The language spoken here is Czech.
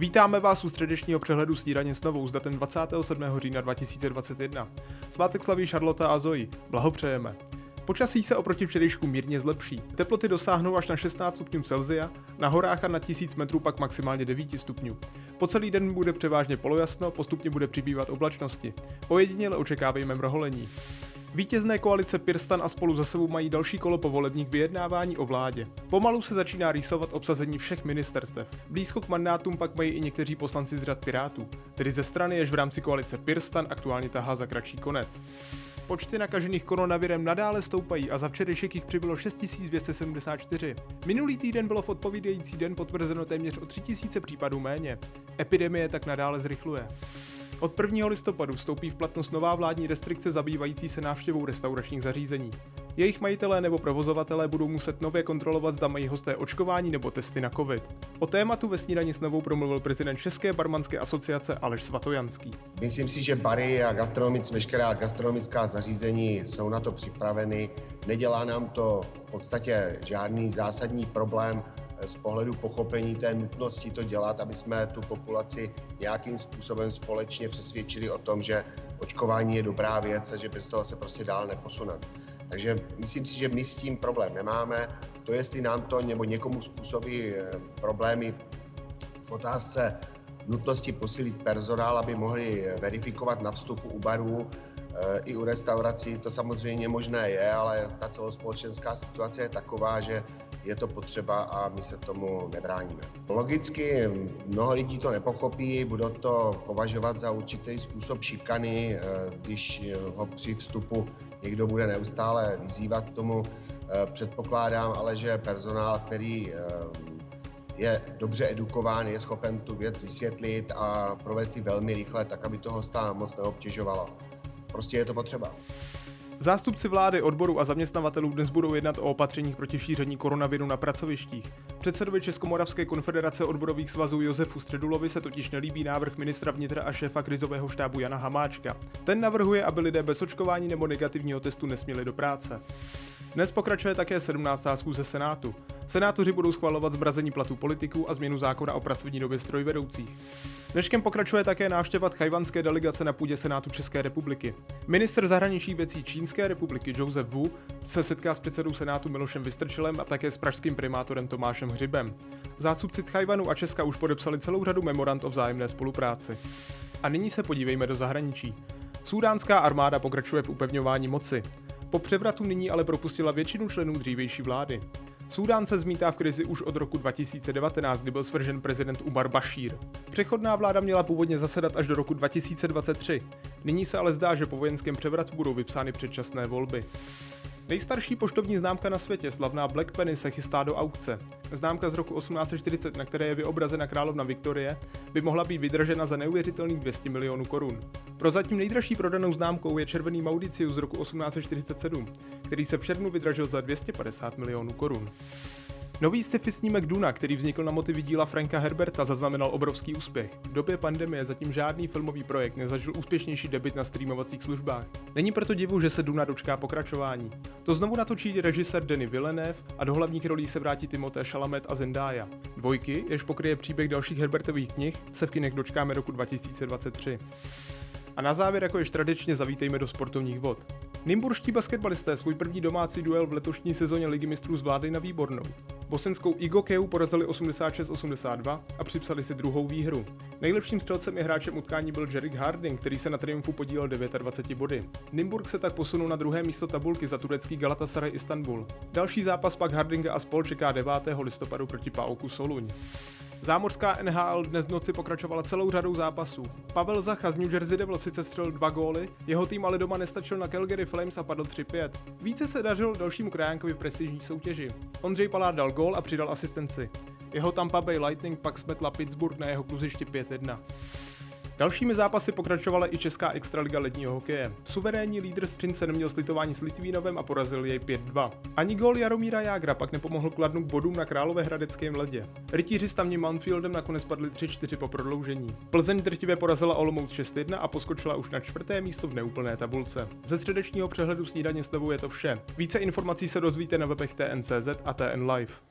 Vítáme vás u středečního přehledu snídaně s novou s datem 27. října 2021. Svátek slaví Charlotte a Zoe. Blahopřejeme. Počasí se oproti včerejšku mírně zlepší. Teploty dosáhnou až na 16 stupňů Celzia, na horách a na 1000 metrů pak maximálně 9 stupňů. Po celý den bude převážně polojasno, postupně bude přibývat oblačnosti. Ojediněle očekávejme mrholení. Vítězné koalice Pirstan a spolu za sebou mají další kolo povolebních vyjednávání o vládě. Pomalu se začíná rýsovat obsazení všech ministerstev. Blízko k mandátům pak mají i někteří poslanci z řad Pirátů, tedy ze strany, jež v rámci koalice Pirstan aktuálně tahá za kratší konec. Počty nakažených koronavirem nadále stoupají a za včerejšek jich přibylo 6274. Minulý týden bylo v odpovídající den potvrzeno téměř o 3000 případů méně. Epidemie tak nadále zrychluje. Od 1. listopadu vstoupí v platnost nová vládní restrikce zabývající se návštěvou restauračních zařízení. Jejich majitelé nebo provozovatelé budou muset nově kontrolovat, zda mají hosté očkování nebo testy na COVID. O tématu ve snídani s novou promluvil prezident České barmanské asociace Aleš Svatojanský. Myslím si, že bary a gastronomic, veškerá gastronomická zařízení jsou na to připraveny. Nedělá nám to v podstatě žádný zásadní problém z pohledu pochopení té nutnosti to dělat, aby jsme tu populaci nějakým způsobem společně přesvědčili o tom, že očkování je dobrá věc a že bez toho se prostě dál neposuneme. Takže myslím si, že my s tím problém nemáme. To, jestli nám to nebo někomu způsobí eh, problémy v otázce nutnosti posílit personál, aby mohli verifikovat na vstupu u barů eh, i u restaurací, to samozřejmě možné je, ale ta celospolečenská situace je taková, že je to potřeba a my se tomu nebráníme. Logicky mnoho lidí to nepochopí, budou to považovat za určitý způsob šikany, eh, když ho při vstupu někdo bude neustále vyzývat k tomu. Eh, předpokládám ale, že personál, který eh, je dobře edukován, je schopen tu věc vysvětlit a provést si velmi rychle, tak aby toho hosta moc neobtěžovalo. Prostě je to potřeba. Zástupci vlády, odboru a zaměstnavatelů dnes budou jednat o opatřeních proti šíření koronaviru na pracovištích. Předsedovi Českomoravské konfederace odborových svazů Josefu Středulovi se totiž nelíbí návrh ministra vnitra a šéfa krizového štábu Jana Hamáčka. Ten navrhuje, aby lidé bez očkování nebo negativního testu nesměli do práce. Dnes pokračuje také 17. schůze Senátu. Senátoři budou schvalovat zmrazení platů politiků a změnu zákona o pracovní době strojvedoucích. Dneškem pokračuje také návštěva chajvanské delegace na půdě Senátu České republiky. Minister zahraničí věcí Čínské republiky Joseph Wu se setká s předsedou Senátu Milošem Vystrčilem a také s pražským primátorem Tomášem Hřibem. Zástupci Tchajvanu a Česka už podepsali celou řadu memorand o vzájemné spolupráci. A nyní se podívejme do zahraničí. Súdánská armáda pokračuje v upevňování moci. Po převratu nyní ale propustila většinu členů dřívější vlády. Súdán se zmítá v krizi už od roku 2019, kdy byl svržen prezident Umar Bashir. Přechodná vláda měla původně zasedat až do roku 2023. Nyní se ale zdá, že po vojenském převratu budou vypsány předčasné volby. Nejstarší poštovní známka na světě, slavná Black Penny, se chystá do aukce. Známka z roku 1840, na které je vyobrazena královna Viktorie, by mohla být vydržena za neuvěřitelných 200 milionů korun. Prozatím nejdražší prodanou známkou je červený Maudicius z roku 1847, který se v červnu vydražil za 250 milionů korun. Nový sci-fi snímek Duna, který vznikl na motivy díla Franka Herberta, zaznamenal obrovský úspěch. V době pandemie zatím žádný filmový projekt nezažil úspěšnější debit na streamovacích službách. Není proto divu, že se Duna dočká pokračování. To znovu natočí režisér Denis Villeneuve a do hlavních rolí se vrátí Timothée Chalamet a Zendaya. Dvojky, jež pokryje příběh dalších Herbertových knih, se v kinech dočkáme roku 2023. A na závěr, jako již tradičně, zavítejme do sportovních vod. Nymburští basketbalisté svůj první domácí duel v letošní sezóně Ligy mistrů zvládli na výbornou. Bosenskou Igokeu porazili 86-82 a připsali si druhou výhru. Nejlepším střelcem i hráčem utkání byl Jerick Harding, který se na triumfu podílel 29 body. Nymburk se tak posunul na druhé místo tabulky za turecký Galatasaray Istanbul. Další zápas pak Hardinga a spol čeká 9. listopadu proti Pauku Soluň. Zámořská NHL dnes v noci pokračovala celou řadou zápasů. Pavel Zacha z New Jersey Devils sice vstřelil dva góly, jeho tým ale doma nestačil na Calgary Flames a padl 3-5. Více se dařilo dalšímu krajánkovi v prestižní soutěži. Ondřej Palár dal gól a přidal asistenci. Jeho Tampa Bay Lightning pak smetla Pittsburgh na jeho kluzišti 5-1. Dalšími zápasy pokračovala i Česká extraliga ledního hokeje. Suverénní lídr Střince neměl slitování s Litvínovem a porazil jej 5-2. Ani gól Jaromíra Jágra pak nepomohl kladnu k bodům na Královéhradeckém ledě. Rytíři s tamním Manfieldem nakonec padli 3-4 po prodloužení. Plzeň drtivě porazila Olomouc 6-1 a poskočila už na čtvrté místo v neúplné tabulce. Ze středečního přehledu snídaně s je to vše. Více informací se dozvíte na webech TNCZ a TN Live.